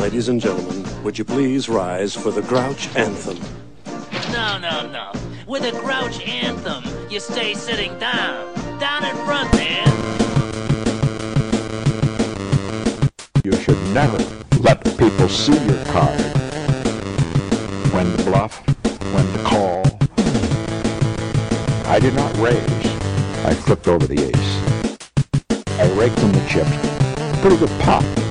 Ladies and gentlemen, would you please rise for the Grouch Anthem? No, no, no. With a grouch anthem, you stay sitting down. Down in front there. You should never let people see your card. When to bluff, when to call. I did not raise. I flipped over the ace. I raked in the chips. Pretty good pot.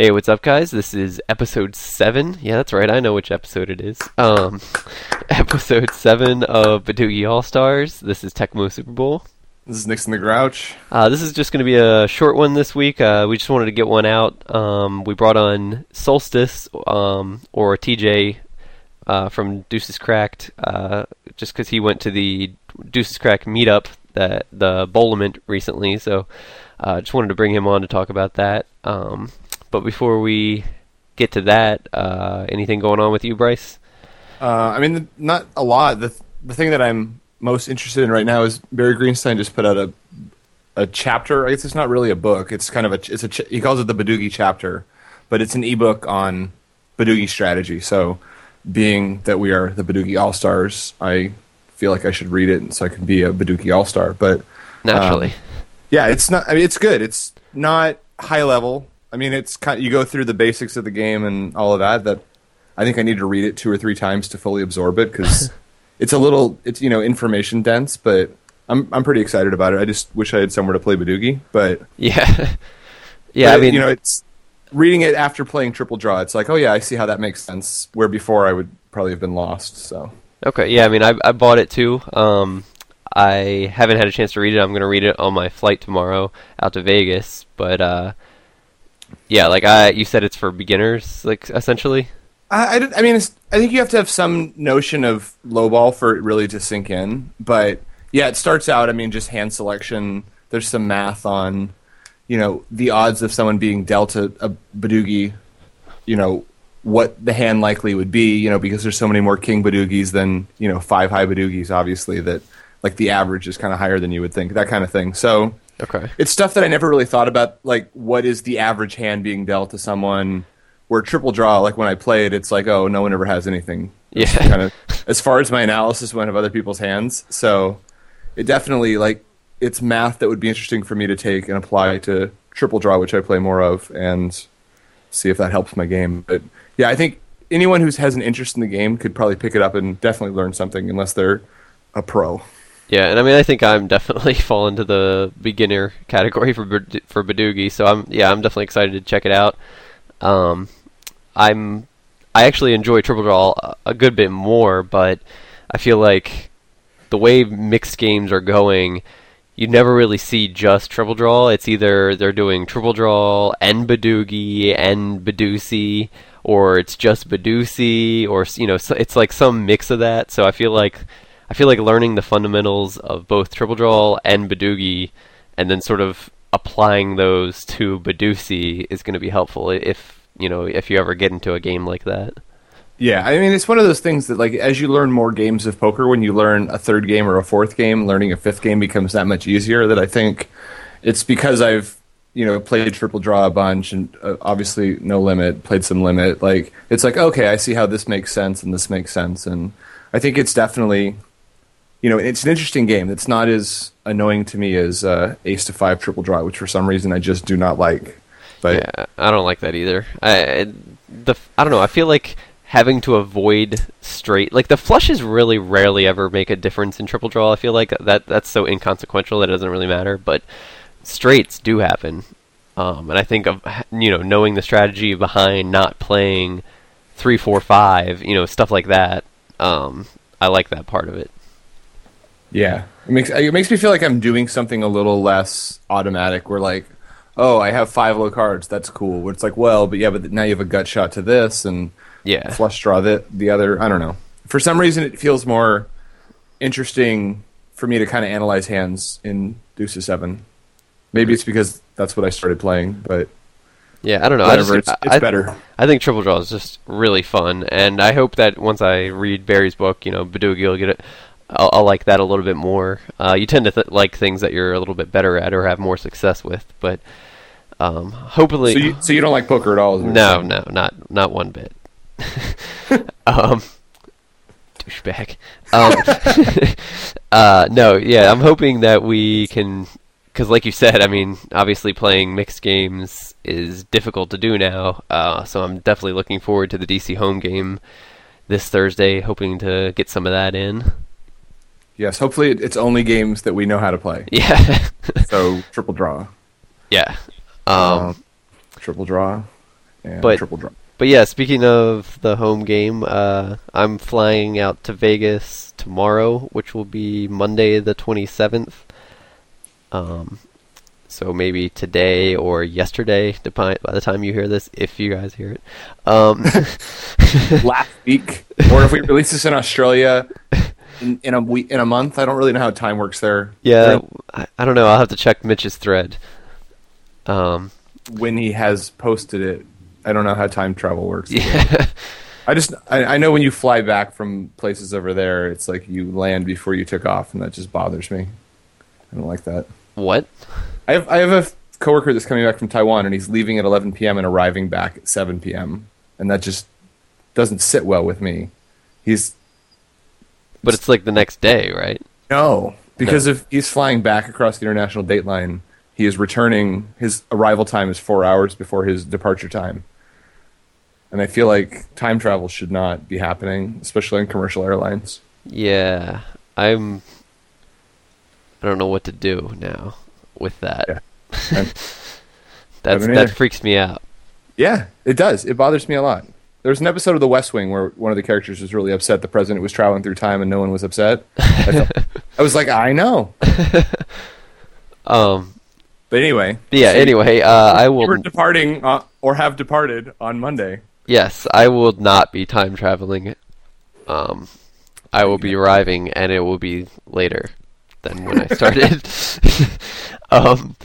Hey, what's up, guys? This is episode seven. Yeah, that's right. I know which episode it is. Um, episode seven of Badugi All Stars. This is Tecmo Super Bowl. This is Nixon the Grouch. Uh, this is just going to be a short one this week. Uh, we just wanted to get one out. Um, we brought on Solstice um, or TJ uh, from Deuces Cracked, uh, just because he went to the Deuces Cracked meetup that the Bowlament recently. So, uh, just wanted to bring him on to talk about that. Um, but before we get to that, uh, anything going on with you, Bryce? Uh, I mean, not a lot. The the thing that I'm most interested in right now is Barry Greenstein just put out a a chapter. I guess it's not really a book. It's kind of a it's a he calls it the Badugi chapter, but it's an ebook on Badugi strategy. So, being that we are the Badugi All Stars, I feel like I should read it so I can be a Badugi All Star. But Naturally. um, yeah, it's not. I mean, it's good. It's not high level. I mean, it's kind. you go through the basics of the game and all of that. That I think I need to read it two or three times to fully absorb it because it's a little. It's you know information dense, but I'm I'm pretty excited about it. I just wish I had somewhere to play Badugi, but yeah. yeah, but, I mean, you know, it's reading it after playing Triple Draw. It's like, oh yeah, I see how that makes sense. Where before I would probably have been lost. So Okay, yeah, I mean, I I bought it too. Um, I haven't had a chance to read it. I'm gonna read it on my flight tomorrow out to Vegas. But uh, yeah, like I, you said, it's for beginners, like essentially. I, I, I mean, I think you have to have some notion of lowball for it really to sink in. But yeah, it starts out. I mean, just hand selection. There's some math on, you know, the odds of someone being dealt a, a Badugi. You know what the hand likely would be. You know, because there's so many more King Badugis than you know five high Badugis. Obviously, that like the average is kind of higher than you would think. That kind of thing. So Okay. it's stuff that I never really thought about. Like, what is the average hand being dealt to someone? Where triple draw, like when I play it, it's like, oh, no one ever has anything. Yeah. Kind of as far as my analysis went of other people's hands. So it definitely like it's math that would be interesting for me to take and apply to triple draw, which I play more of, and see if that helps my game. But yeah, I think anyone who has an interest in the game could probably pick it up and definitely learn something, unless they're a pro. Yeah, and I mean, I think I'm definitely fall into the beginner category for for Badugi. So I'm yeah, I'm definitely excited to check it out. Um, I'm I actually enjoy Triple Draw a- a good bit more, but I feel like the way mixed games are going, you never really see just Triple Draw. It's either they're doing Triple Draw and Badugi and Badeucy, or it's just Badeucy, or you know, it's like some mix of that. So I feel like I feel like learning the fundamentals of both Triple Draw and Badugi, and then sort of applying those to Badeucy is going to be helpful if you know if you ever get into a game like that. Yeah, I mean, it's one of those things that, like, as you learn more games of poker, when you learn a third game or a fourth game, learning a fifth game becomes that much easier. That I think it's because I've, you know, played triple draw a bunch and uh, obviously no limit, played some limit. Like, it's like, okay, I see how this makes sense and this makes sense. And I think it's definitely, you know, it's an interesting game. It's not as annoying to me as uh, ace to five triple draw, which for some reason I just do not like. But Yeah, I don't like that either. I the I don't know. I feel like having to avoid straight like the flushes really rarely ever make a difference in triple draw. I feel like that that's so inconsequential that it doesn't really matter. But straights do happen, um, and I think of you know knowing the strategy behind not playing three, four, five, you know stuff like that. Um, I like that part of it. Yeah, it makes it makes me feel like I'm doing something a little less automatic. Where like, oh, I have five low cards. That's cool. Where it's like, well, but yeah, but now you have a gut shot to this and Yeah. flush draw the the other. I don't know. For some reason, it feels more interesting for me to kind of analyze hands in Deuces Seven. Maybe it's because that's what I started playing, but Yeah, I don't know. whatever. I It's, just, it's I, better. I think Triple Draw is just really fun, and I hope that once I read Barry's book, you know, Badugi will get a, I'll, I'll like that a little bit more. Uh, you tend to th- like things that you're a little bit better at or have more success with, but um, hopefully, So you, so you don't like poker at all? no, no, not not one bit. um, douchebag. Um, uh, no, yeah, I'm hoping that we can, because like you said, I mean, obviously playing mixed games is difficult to do now. Uh, so I'm definitely looking forward to the DC home game this Thursday, hoping to get some of that in. Yes, hopefully it's only games that we know how to play. Yeah, So triple draw, yeah. Um, Um, triple draw, and But- triple draw. But yeah, speaking of the home game, uh, I'm flying out to Vegas tomorrow, which will be Monday the 27th. Um, so maybe today or yesterday, by the time you hear this, if you guys hear it. Um, Last week, or if we release this in Australia in, in a week, in a month. I don't really know how time works there. yeah, I, I don't know. I'll have to check Mitch's thread. Um, when he has posted it, I don't know how time travel works. yeah, I just I, I know when you fly back from places over there, it's like you land before you took off, and that just bothers me. I don't like that. what? I have I have a coworker that's coming back from Taiwan, and he's leaving at 11 p.m. and arriving back at 7 p.m. And that just doesn't sit well with me. He's But it's like the next day, right? no because if he's flying back across the international date line, he is returning. His arrival time is four hours before his departure time. And I feel like time travel should not be happening, especially on commercial airlines. Yeah, I'm. I don't know what to do now with that. Yeah. That's that freaks me out. Yeah, it does. It bothers me a lot. There's an episode of The West Wing where one of the characters was really upset the president was traveling through time and no one was upset. I, felt- I was like, I know. Um. But anyway, Yeah. Anyway, uh, I we're will. departing uh, or have departed on Monday. Yes, I will not be time traveling. Um, I will be arriving, and it will be later than when I started. um,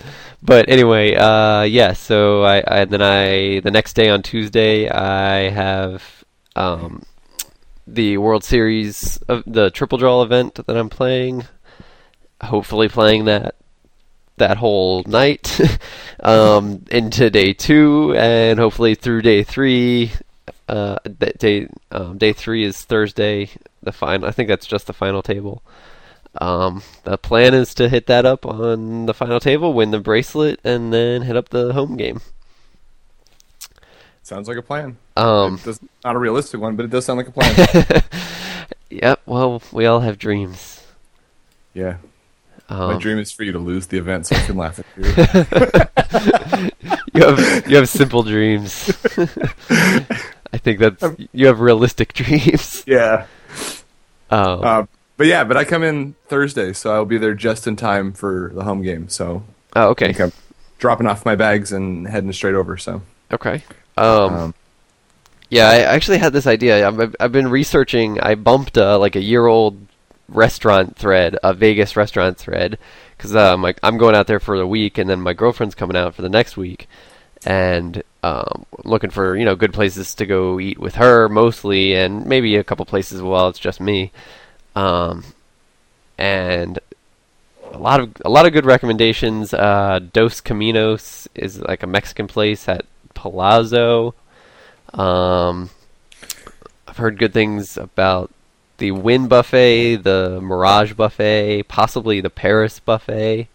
but anyway, uh, yeah. So I, I then I the next day on Tuesday I have um, the World Series of the Triple Draw event that I'm playing. Hopefully, playing that that whole night um, into day two, and hopefully through day three. Uh, day um, day three is Thursday. The final. I think that's just the final table. Um, the plan is to hit that up on the final table, win the bracelet, and then hit up the home game. Sounds like a plan. Um, It does, not a realistic one, but it does sound like a plan. yep. Well, we all have dreams. yeah. My Um, dream is for you to lose the event so I can laugh at you. you have you have simple dreams. I think that's you have realistic dreams. yeah. Um, Uh, but yeah, but I come in Thursday, so I'll be there just in time for the home game. So oh, I okay. think I'm dropping off my bags and heading straight over. So Okay. Um, Um, yeah, I actually had this idea. I've, I've been researching. I bumped a, like a year old restaurant thread, a Vegas restaurant thread, because um, like I'm going out there for the week, and then my girlfriend's coming out for the next week, and um, looking for you know good places to go eat with her mostly, and maybe a couple places while it's just me. Um, and a lot of a lot of good recommendations. Uh, Dos Caminos is like a Mexican place at Palazzo. Um, I've heard good things about the Wynn Buffet, the Mirage Buffet, possibly the Paris Buffet.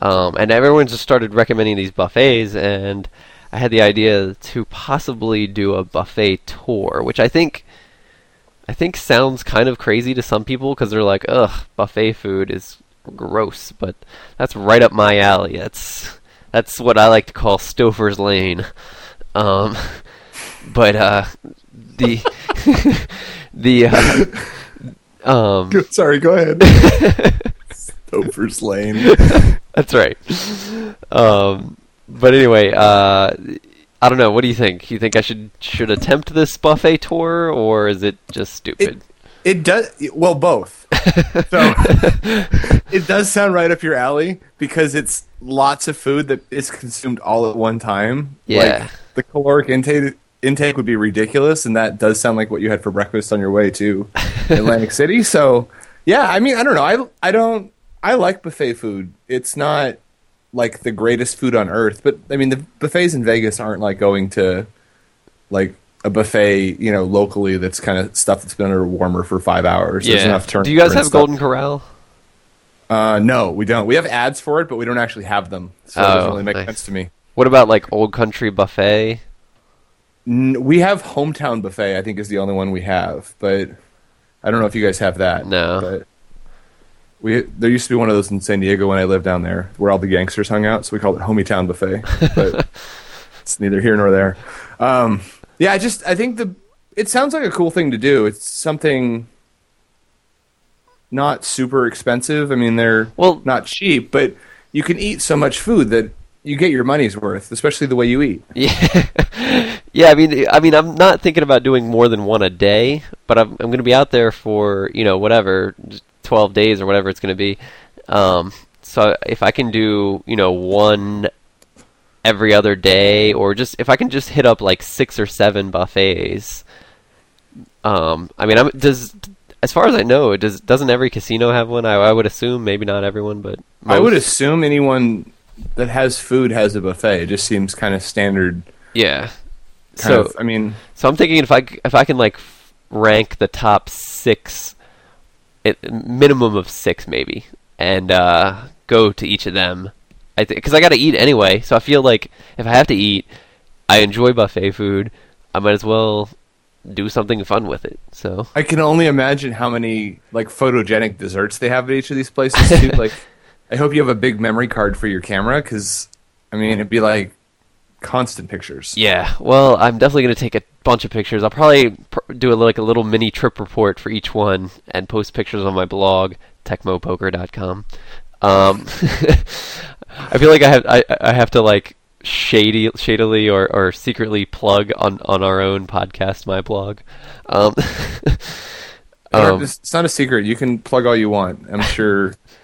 Um, and everyone's just started recommending these buffets, and I had the idea to possibly do a buffet tour, which I think I think sounds kind of crazy to some people because they're like, "Ugh, buffet food is gross," but that's right up my alley. That's that's what I like to call Stouffer's Lane. Um, but uh, the the uh, um, sorry, go ahead. Stover's Lane. that's right. Um, but anyway, uh, I don't know. What do you think? You think I should should attempt this buffet tour, or is it just stupid? It does well both. So it does sound right up your alley because it's lots of food that is consumed all at one time. Yeah. Like, the caloric intake intake would be ridiculous, and that does sound like what you had for breakfast on your way to Atlantic City. So Yeah, I mean, I don't know. I I don't. I like buffet food. It's not like the greatest food on earth, but I mean, the buffets in Vegas aren't like going to like a buffet, you know, locally that's kind of stuff that's been under a warmer for five hours. There's enough Do you guys have stuff. Golden Corral? Uh, no, we don't. We have ads for it, but we don't actually have them, so it doesn't Oh, really make nice. sense to me. What about like Old Country Buffet? N- We have hometown buffet. I think is the only one we have, but I don't know if you guys have that. No. But we there used to be one of those in San Diego when I lived down there, where all the gangsters hung out. So we called it Hometown Buffet. But it's neither here nor there. Um, yeah, I just I think the it sounds like a cool thing to do. It's something not super expensive. I mean, they're Well- not cheap, but you can eat so much food that you get your money's worth, especially the way you eat. Yeah, yeah. I mean, I mean, I'm not thinking about doing more than one a day, but I'm I'm going to be out there for you know whatever, just twelve days or whatever it's going to be. Um, so if I can do you know one every other day, or just if I can just hit up like six or seven buffets. Um, I mean, I'm, does as far as I know, does doesn't every casino have one? I, I would assume maybe not everyone, but I would assume anyone that has food has a buffet. It just seems kind of standard. yeah. So of, I mean, So I'm thinking if I if I can like rank the top six, it, minimum of six maybe, and uh, go to each of them. I because I got to eat anyway, so I feel like if I have to eat, I enjoy buffet food. I might as well do something fun with it. So I can only imagine how many like photogenic desserts they have at each of these places too. like, I hope you have a big memory card for your camera because, I mean, it'd be like constant pictures. yeah, well, I'm definitely gonna take a bunch of pictures. I'll probably pr- do a, like a little mini trip report for each one and post pictures on my blog tecmopoker.com. Um, I feel like I have I, I have to like shady shadily or, or secretly plug on, on our own podcast my blog. Um, um, it's not a secret. You can plug all you want. I'm sure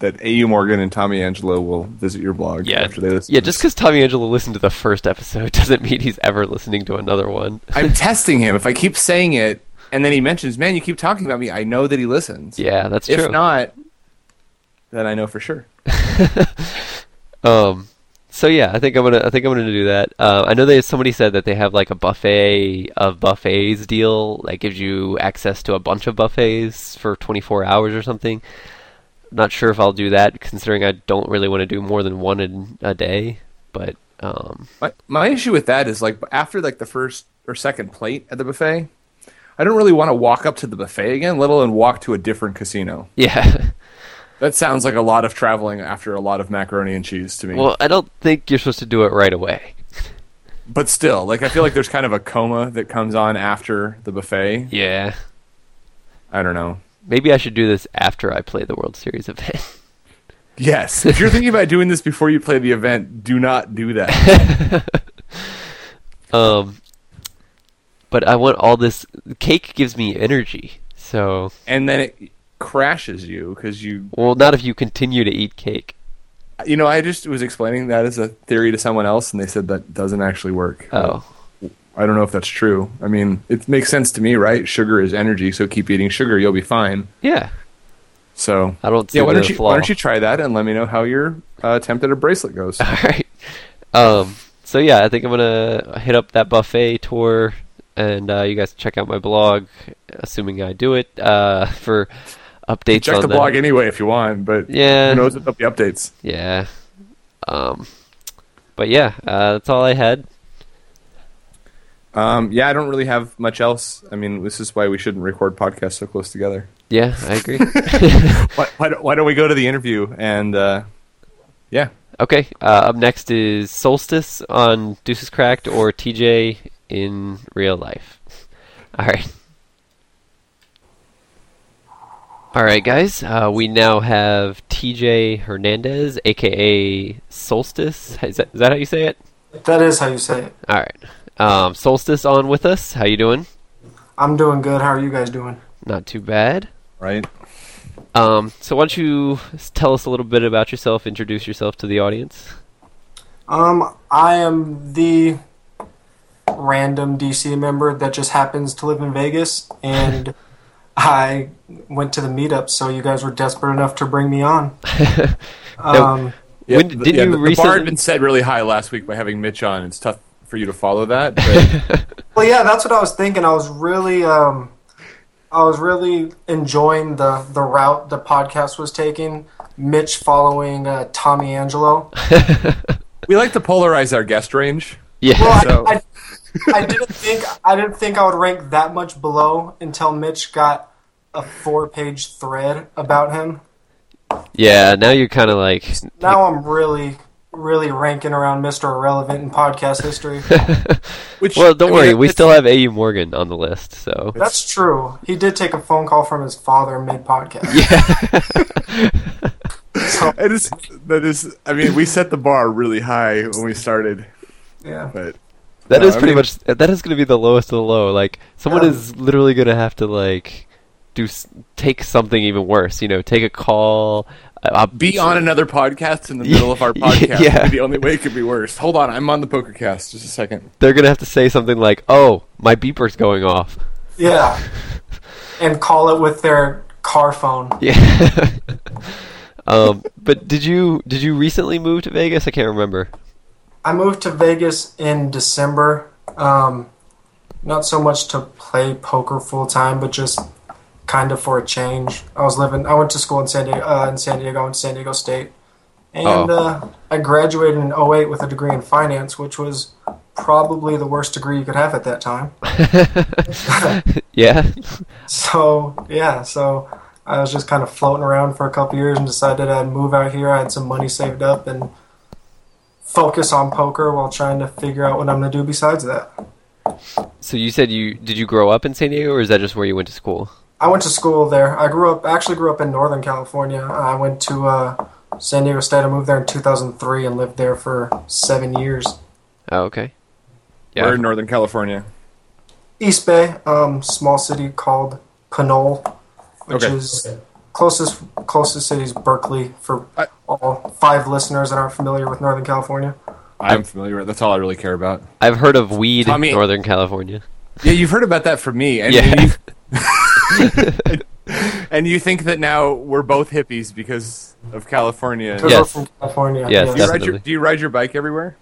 that AU Morgan and Tommy Angelo will visit your blog yeah, after they listen. yeah. Just because Tommy Angelo listened to the first episode doesn't mean he's ever listening to another one. I'm testing him. If I keep saying it and then he mentions, "Man, you keep talking about me," I know that he listens. Yeah, that's If true. If not, then I know for sure. Um. So yeah, I think I'm gonna. I think I'm gonna do that. Uh, I know that somebody said that they have like a buffet of buffets deal that gives you access to a bunch of buffets for 24 hours or something. Not sure if I'll do that, considering I don't really want to do more than one in a day. But um, My my issue with that is like after like the first or second plate at the buffet, I don't really want to walk up to the buffet again, let alone walk to a different casino. yeah. That sounds like a lot of traveling after a lot of macaroni and cheese to me. well, I don't think you're supposed to do it right away. but still, like I feel like there's kind of a coma that comes on after the buffet. Yeah. I don't know. Maybe I should do this after I play the World Series event. Yes, if you're thinking about doing this before you play the event, do not do that. um. But I want all this. Cake gives me energy, so and then it crashes you because you Well, not if you continue to eat cake. You know, I just was explaining that as a theory to someone else, and they said that doesn't actually work. Oh, I don't know if that's true. I mean, it makes sense to me, right? Sugar is energy, so keep eating sugar, you'll be fine. yeah. So, I don't see yeah, why don't you flaw. why don't you try that and let me know how your uh, attempt at a bracelet goes? All right. Um. So yeah, I think I'm gonna hit up that buffet tour, and uh, you guys check out my blog, assuming I do it, uh, for updates Check on the that. blog anyway if you want, but Yeah. who knows there'll be updates. Yeah. Um. But yeah, uh, that's all I had. Um, yeah, I don't really have much else. I mean, this is why we shouldn't record podcasts so close together. Yeah, I agree. why, why, don't- why don't we go to the interview and uh, yeah, Okay, uh, up next is Solstice on Deuces Cracked or TJ in real life. Alright. Alright, guys, uh, we now have TJ Hernandez, aka Solstice. Is that, is that how you say it? That is how you say it. Alright. Um, Solstice on with us. How you doing? I'm doing good. How are you guys doing? Not too bad. right. Um, so why don't you tell us a little bit about yourself, introduce yourself to the audience? Um, I am the random DC member that just happens to live in Vegas, and I went to the meetup, so you guys were desperate enough to bring me on. Um, Yeah, When- the- did yeah, you the, the bar had been set really high last week by having Mitch on. It's tough for you to follow that. But well, yeah, that's what I was thinking. I was really, um, I was really enjoying the the route the podcast was taking. Mitch following uh, Tommy Angelo. we like to polarize our guest range. yeah. Well, So- I, I, I didn't think I didn't think I would rank that much below until Mitch got a four page thread about him. yeah. Now you're kind of like. Now I'm really, really ranking around Mr. Irrelevant in podcast history. Which Well, don't I mean, worry. We still have AU Morgan on the list, so. That's true. He did take a phone call from his father mid podcast. Yeah. So, It is, that is. I mean, we set the bar really high when we started, yeah. but That No, is I pretty mean- much. That is going to be the lowest of the low. Like someone Yeah. is literally going to have to like do take something even worse. You know, take a call. Uh, be on another podcast in the middle of our podcast. would be The only way it could be worse. Hold on, I'm on the poker cast. Just a second. They're going to have to say something like, "Oh, my beeper's going off." Yeah. And call it with their car phone. Yeah. um, but did you did you recently move to Vegas? I can't remember. I moved to Vegas in December. Um, not so much to play poker full time, but just kind of for a change. I was living. I went to school in San Diego, uh, in San Diego, in San Diego State, and Oh. uh, I graduated in 08 with a degree in finance, which was probably the worst degree you could have at that time. Yeah. So yeah, so I was just kind of floating around for a couple years and decided I'd move out here. I had some money saved up and focus on poker while trying to figure out what I'm gonna do besides that. So you said you did you grow up in San Diego, or is that just where you went to school? I went to school there. I grew up actually grew up in Northern California. I went to uh, San Diego State. I moved there in 2003 and lived there for seven years. Oh, okay. Yeah. We're in Northern California. East Bay, um, small city called Pinole, which Okay. is closest closest city is Berkeley for I- all five listeners that aren't familiar with Northern California. I'm familiar. with That's all I really care about. I've heard of weed Tommy- in Northern California. Yeah, you've heard about that from me. And Yeah. you- and you think that now we're both hippies because of California. Because Yes. we're from California. Yes, Do you, ride your, do you ride your bike everywhere?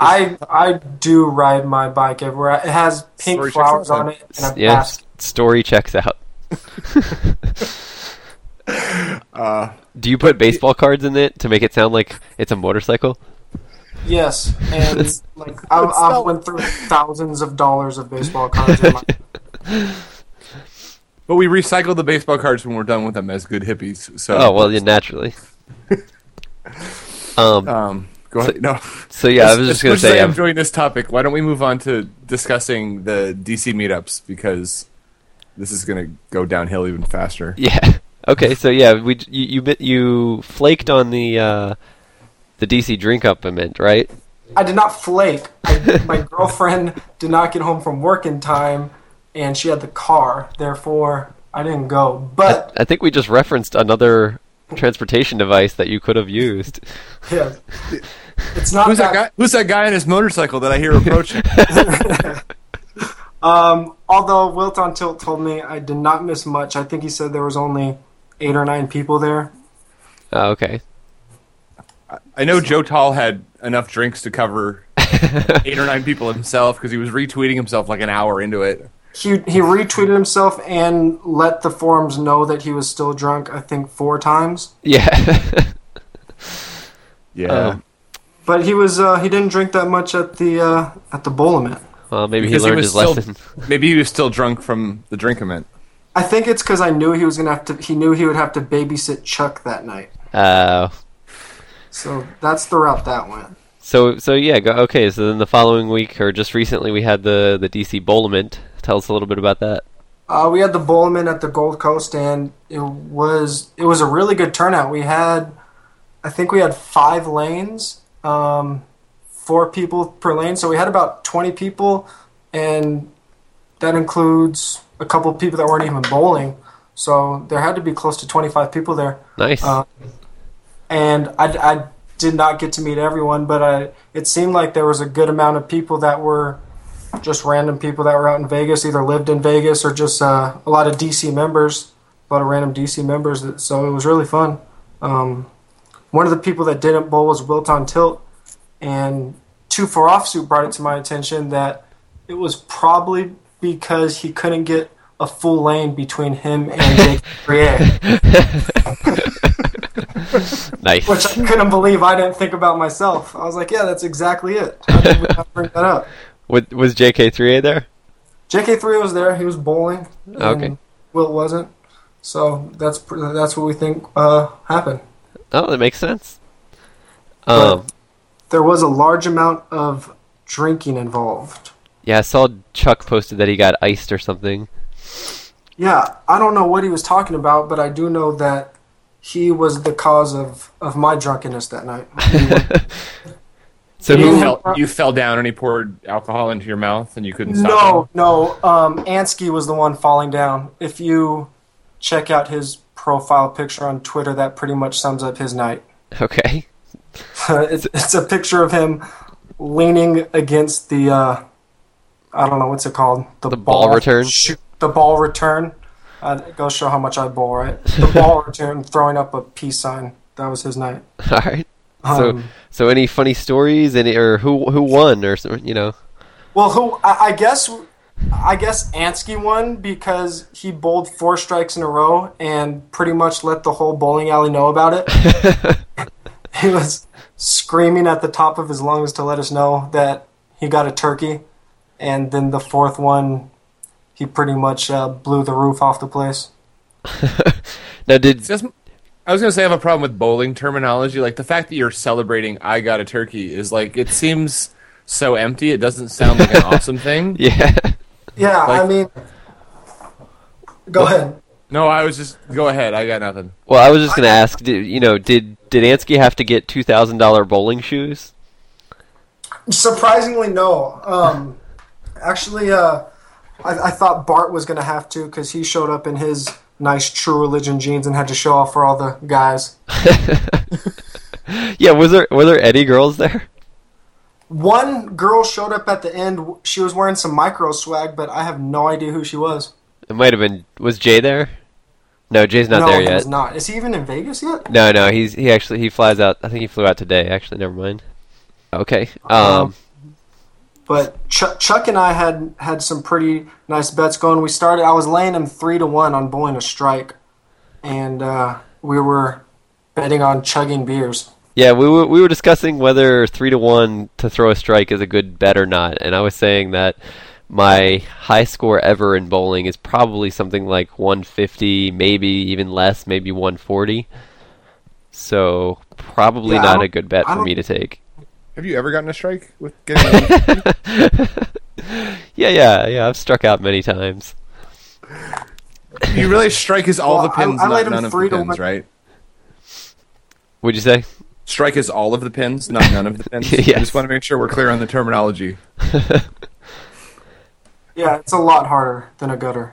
I I do ride my bike everywhere. It has pink Story flowers on it and a Yeah. basket. Story checks out. Uh, Do you put baseball cards in it to make it sound like it's a motorcycle? Yes, and like I, It's I not- went through thousands of dollars of baseball cards. In my, but we recycle the baseball cards when we're done with them as good hippies. So Oh well, yeah, naturally. um. Um, go ahead. No. So yeah, I was just gonna say. I am I've- enjoying this topic. Why don't we move on to discussing the DC meetups because this is going to go downhill even faster. Yeah. Okay. So yeah, we you you, you flaked on the uh, the DC drink up event, right? I did not flake. I, my girlfriend did not get home from work in time, and she had the car. Therefore, I didn't go. But I think we just referenced another transportation device that you could have used. yeah, it's not Who's that guy? Who's that guy on his motorcycle that I hear approaching? Um, although Wilt on Tilt told me I did not miss much. I think he said there was only eight or nine people there. Oh, okay. I know Joe Tall had enough drinks to cover eight or nine people himself because he was retweeting himself like an hour into it. He he retweeted himself and let the forums know that he was still drunk. I think four times. Yeah. Yeah. Um, But he was uh, he didn't drink that much at the uh, at the Bowlament. well, maybe Because he learned was his still- lesson. Maybe he was still drunk from the drinkament. I think it's because I knew he was gonna have to. He knew he would have to babysit Chuck that night. Uh, So that's the route that went. so so yeah. Go, okay. So then the following week, or just recently, we had the the DC Bowlament. Tell us a little bit about that. Uh, we had the Bowlament at the Gold Coast, and it was it was a really good turnout. We had, I think we had five lanes, um, four people per lane, so we had about twenty people, and that includes a couple of people that weren't even bowling. So there had to be close to twenty five people there. Nice. Uh, and I, I did not get to meet everyone, but I, it seemed like there was a good amount of people that were just random people that were out in Vegas, either lived in Vegas or just uh, a lot of DC members, a lot of random DC members. That, so it was really fun. Um, one of the people that didn't bowl was Wilt on Tilt, and Two for Offsuit brought it to my attention that it was probably because he couldn't get a full lane between him and Jake Briere, Nice. which I couldn't believe I didn't think about myself. I was like, yeah, that's exactly it. How did we not bring that up? Was, was JK3A there? JK3 was there. He was bowling. and Okay. Will wasn't. So that's that's what we think uh, happened. Oh, that makes sense. Um, There was a large amount of drinking involved. yeah, I saw Chuck posted that he got iced or something. Yeah, I don't know what he was talking about, but I do know that he was the cause of, of my drunkenness that night. So You who? fell, you fell down and he poured alcohol into your mouth and you couldn't stop. no, him? no. Um, Ansky was the one falling down. If you check out his profile picture on Twitter, that pretty much sums up his night. Okay. it's, it's a picture of him leaning against the uh, I don't know what's it called The ball return? shoot, the ball return. Uh, it goes show how much I bowl, right? The ball return, throwing up a peace sign. That was his night. All right. So, Um, so any funny stories? Any or who who won or you know? Well, who I, I guess I guess Ansky won because he bowled four strikes in a row and pretty much let the whole bowling alley know about it. he was screaming at the top of his lungs to let us know that he got a turkey, and then the fourth one, he pretty much uh, blew the roof off the place. Now did just- I was gonna say I have a problem with bowling terminology. Like the fact that you're celebrating "I got a turkey" is like it seems so empty. It doesn't sound like an awesome thing. yeah? Yeah, I mean, go ahead. No, I was just go ahead. I got nothing. Well, I was just gonna ask. Did, you know, did did Ansky have to get two thousand dollar bowling shoes? Surprisingly, no. Um, actually, uh, I, I thought Bart was going to have to because he showed up in his nice True Religion jeans and had to show off for all the guys. Yeah. Was there were there any girls there? One girl showed up at the end. She was wearing some micro swag, but I have no idea who she was. It might have been. Was Jay there? No, Jay's not no, there he yet. was not. Is he even in Vegas yet? No, no, he's he actually he flies out. I think he flew out today. Actually, never mind. Okay. Um. Um, But Chuck, Chuck and I had had some pretty nice bets going. We started. I was laying him three to one on bowling a strike, and uh, we were betting on chugging beers. Yeah, we were we were discussing whether three to one to throw a strike is a good bet or not, and I was saying that my high score ever in bowling is probably something like 150, maybe even less, maybe 140. So probably Yeah, not a good bet for me to take. Have you ever gotten a strike with getting? Yeah, yeah, yeah. I've struck out many times. you realize strike is all Well, the pins, I- I not none of the pins, one. right? Would you say? Strike is all of the pins, not none of the pins. I just want to make sure we're clear on the terminology. Yeah, it's a lot harder than a gutter.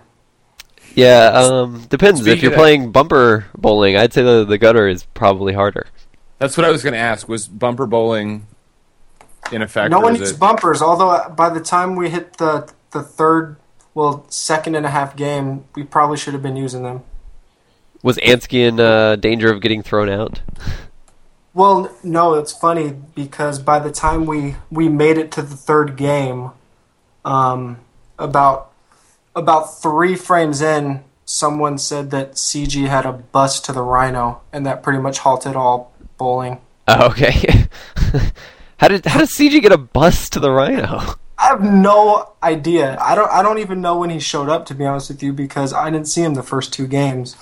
Yeah, um, depends. if you're of- playing bumper bowling, I'd say the the gutter is probably harder. That's what I was going to ask. Was bumper bowling in effect? No one is needs it- bumpers. Although by the time we hit the the third, well, second and a half game, we probably should have been using them. Was Ansky in uh, danger of getting thrown out? Well, no, it's funny because by the time we we made it to the third game, um, about about three frames in, someone said that CG had a bus to the Rhino, and that pretty much halted all bowling. Oh, okay. how did how does CG get a bus to the Rhino? I have no idea. I don't. I don't even know when he showed up. To be honest with you, because I didn't see him the first two games,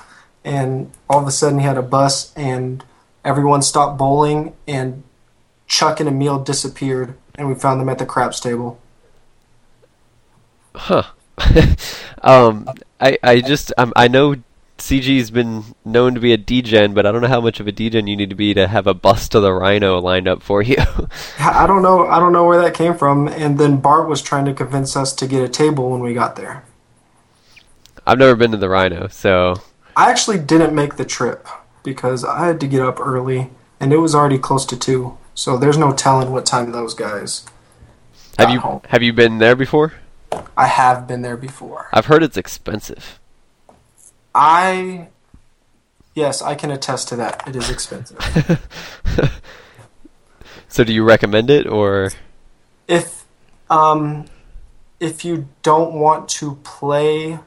and all of a sudden he had a bus, and everyone stopped bowling, and Chuck and Emil disappeared, and we found them at the craps table. Huh. um, I I just um, I know CG's been known to be a degen, but I don't know how much of a degen you need to be to have a bus to the Rhino lined up for you. I don't know. I don't know where that came from. And then Bart was trying to convince us to get a table when we got there. I've never been to the Rhino, so I actually didn't make the trip because I had to get up early, and it was already close to two. So there's no telling what time those guys. Have you home. have you been there before? I have been there before. I've heard it's expensive. I yes, I can attest to that. It is expensive. So do you recommend it or if um if you don't want to play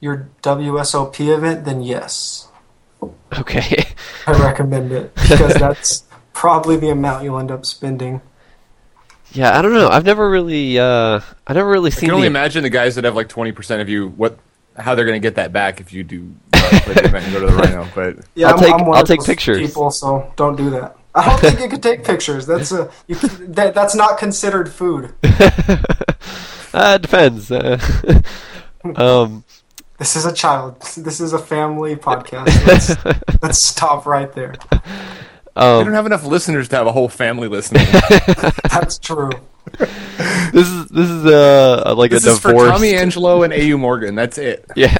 your WSOP event, then yes, okay? I recommend it because that's probably the amount you'll end up spending. yeah, I don't know. I've never really uh I never really I seen can only the imagine the guys that have like twenty percent of you what how they're going to get that back if you do uh, play the event and go to the Rhino. But Yeah, I'll I'm, take- I'm one I'll of take those pictures. People, so don't do that. I don't think you can take pictures. That's a you, that, that's not considered food. uh, it depends. Uh, um This is a child. This is a family podcast. Let's, let's stop right there. We um don't have enough listeners to have a whole family listening. That's true. this is this is uh like this a is for divorce. Tommy Angelo and AU Morgan. That's it. Yeah.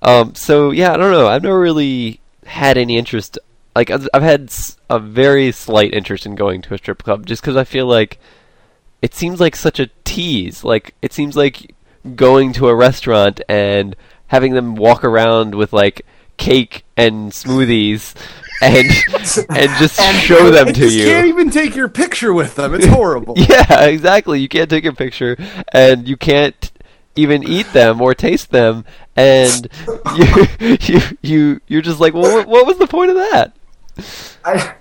Um. So yeah, I don't know. I've never really had any interest. Like I've I've had a very slight interest in going to a strip club, just because I feel like it seems like such a tease. Like it seems like going to a restaurant and having them walk around with like cake and smoothies and and just show them to you. you. can't even take your picture with them. It's horrible. Yeah, exactly. You can't take a picture, and you can't even eat them or taste them, and you you you you're just like, well, what, what was the point of that? I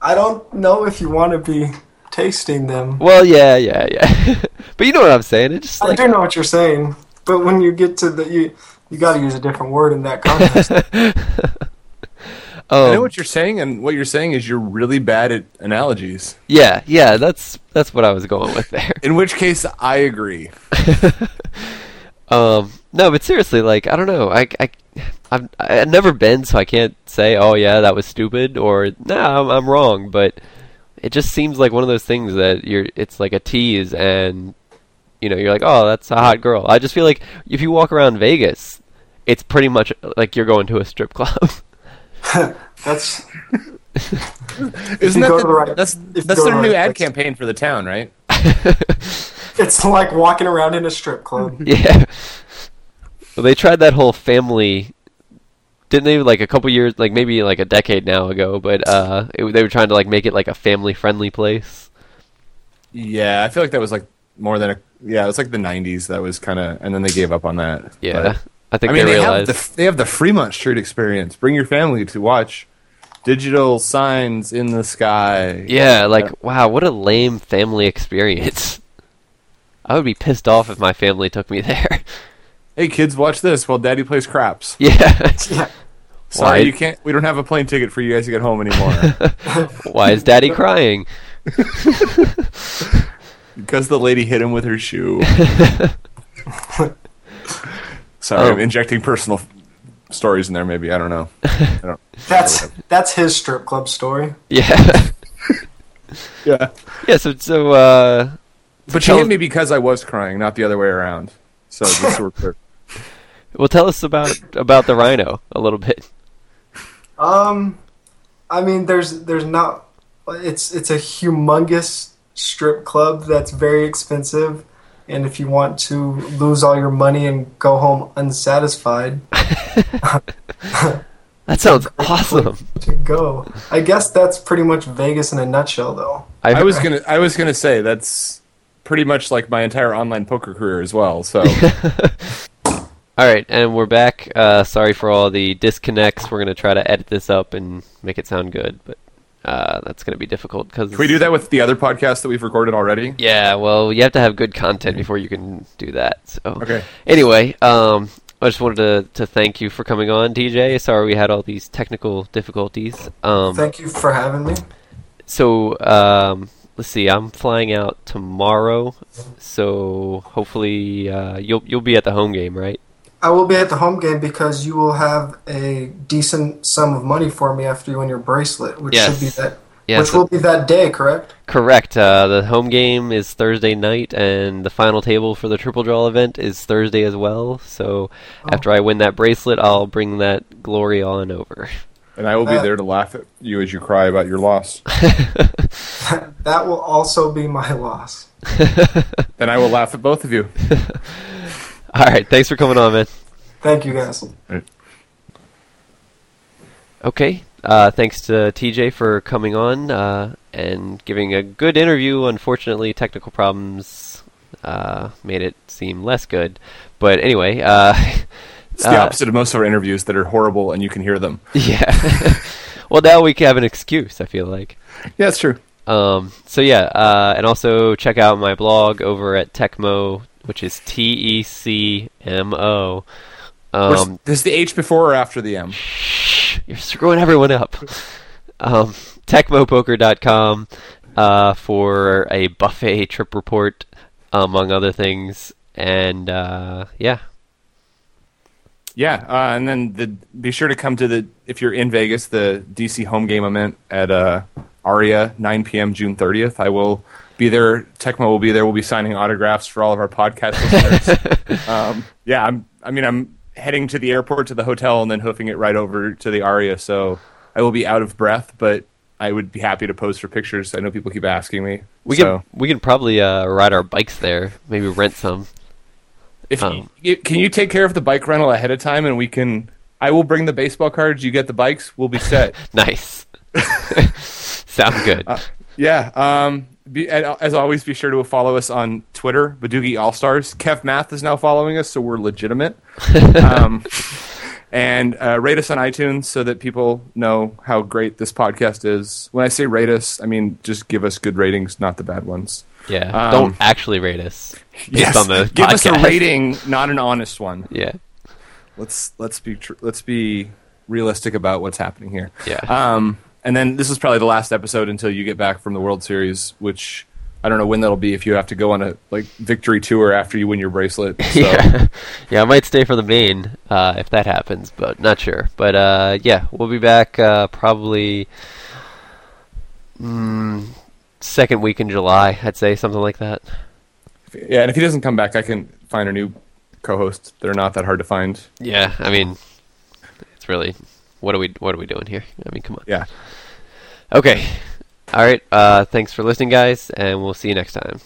I don't know if you want to be tasting them. Well, yeah, yeah, yeah. but you know what I'm saying? It's just I like do know what you're saying, but when you get to the you you got to use a different word in that context. I know um, what you're saying, and what you're saying is you're really bad at analogies. yeah, yeah. That's that's what I was going with there. In which case, I agree. Um, no, but seriously, like I don't know. I I I've, I've never been, so I can't say, oh yeah, that was stupid, or no, I'm, I'm wrong. But it just seems like one of those things that you're. It's like a tease, and you know, you're like, oh, that's a hot girl. I just feel like if you walk around Vegas, it's pretty much like you're going to a strip club. That's Isn't that the, the right- that's that's their the new right ad place. campaign for the town, right? it's like walking around in a strip club. yeah. Well, they tried that whole family. Didn't they like a couple years, like maybe like a decade now ago? But uh, it, they were trying to like make it like a family-friendly place. Yeah, I feel like that was like more than a yeah. It was like the '90s. That was kind of, and then they gave up on that. Yeah, But- I think I mean, they they, realized. have the they have the Fremont Street experience. Bring your family to watch digital signs in the sky. yeah, like wow, what a lame family experience. I would be pissed off if my family took me there. Hey kids, watch this while Daddy plays craps. yeah. Yeah. Sorry, Why? you can't. We don't have a plane ticket for you guys to get home anymore Why is Daddy crying? because the lady hit him with her shoe. Sorry, Oh. I'm injecting personal stories in there. Maybe I don't know. I don't. That's that's his strip club story. Yeah. Yeah, yeah. So so uh, but she Tell- hit me because I was crying, not the other way around. So just so we're well, tell us about about the rhino a little bit. Um, I mean, there's there's not. It's it's a humongous strip club that's very expensive, and if you want to lose all your money and go home unsatisfied, That sounds awesome. to go. I guess that's pretty much Vegas in a nutshell, though. I was gonna I was gonna say that's pretty much like my entire online poker career as well. So All right, and we're back. Uh, sorry for all the disconnects. We're gonna try to edit this up and make it sound good, but uh, that's gonna be difficult because can we do that with the other podcast that we've recorded already? Yeah, well, you have to have good content before you can do that. So Okay. Anyway, um, I just wanted to to thank you for coming on, DJ. Sorry we had all these technical difficulties. Um, Thank you for having me. so um, let's see. I'm flying out tomorrow, so hopefully uh, you'll you'll be at the home game, right? I will be at the home game because you will have a decent sum of money for me after you win your bracelet, which Yes. should be that. Yeah, which so- will be that day, correct? Correct. Uh, the home game is Thursday night, and the final table for the triple draw event is Thursday as well. So after I win that bracelet, I'll bring that glory on over. And I will be Uh, there to laugh at you as you cry about your loss. that will also be my loss. Then I will laugh at both of you. All right, thanks for coming on, man. Thank you guys. Okay, uh, thanks to TJ for coming on uh, and giving a good interview. Unfortunately, technical problems uh, made it seem less good. But anyway, uh, It's the uh, opposite of most of our interviews that are horrible and you can hear them. yeah. well, now we have an excuse. I feel like. Yeah, it's true. Um, so yeah, uh, and also check out my blog over at Tecmo, which is T E C M O. Um, is the H before or after the M? you're screwing everyone up. Um, TecmoPoker.com uh, for a buffet trip report, among other things, and uh, yeah, Yeah, uh, and then the, be sure to come to the if you're in Vegas, the DC home game event at uh, Aria, 9 p.m. June 30th. I will be there. Tecmo will be there. We'll be signing autographs for all of our podcast listeners. um, yeah, I'm. I mean, I'm heading to the airport to the hotel and then hoofing it right over to the Aria. So I will be out of breath, but I would be happy to pose for pictures. I know people keep asking me. we so. can we can probably uh, ride our bikes there. Maybe rent some. If Um, you, can you take care of the bike rental ahead of time, and we can. I will bring the baseball cards. You get the bikes. We'll be set. Nice. Sounds good. yeah. Um. Be, as always, be sure to follow us on Twitter, Badugi All Stars. Kevmath is now following us, so we're legitimate. um, and uh, rate us on iTunes so that people know how great this podcast is. When I say rate us, I mean just give us good ratings, not the bad ones. yeah. um, Don't actually rate us based on the give us a rating, not an honest one. Yeah. let's let's be tr- let's be realistic about what's happening here. Yeah. Um, and then this is probably the last episode until you get back from the World Series, which I don't know when that'll be. If you have to go on a like victory tour after you win your bracelet. So, Yeah, yeah, I might stay for the main uh, if that happens, but not sure. But uh, yeah, we'll be back uh, probably mm, second week in July. I'd say something like that. yeah. And if he doesn't come back, I can find a new co-host. They're not that hard to find. Yeah, I mean, it's really what are we what are we doing here? I mean, come on. Yeah. Okay, all right. Uh, thanks for listening, guys, and we'll see you next time.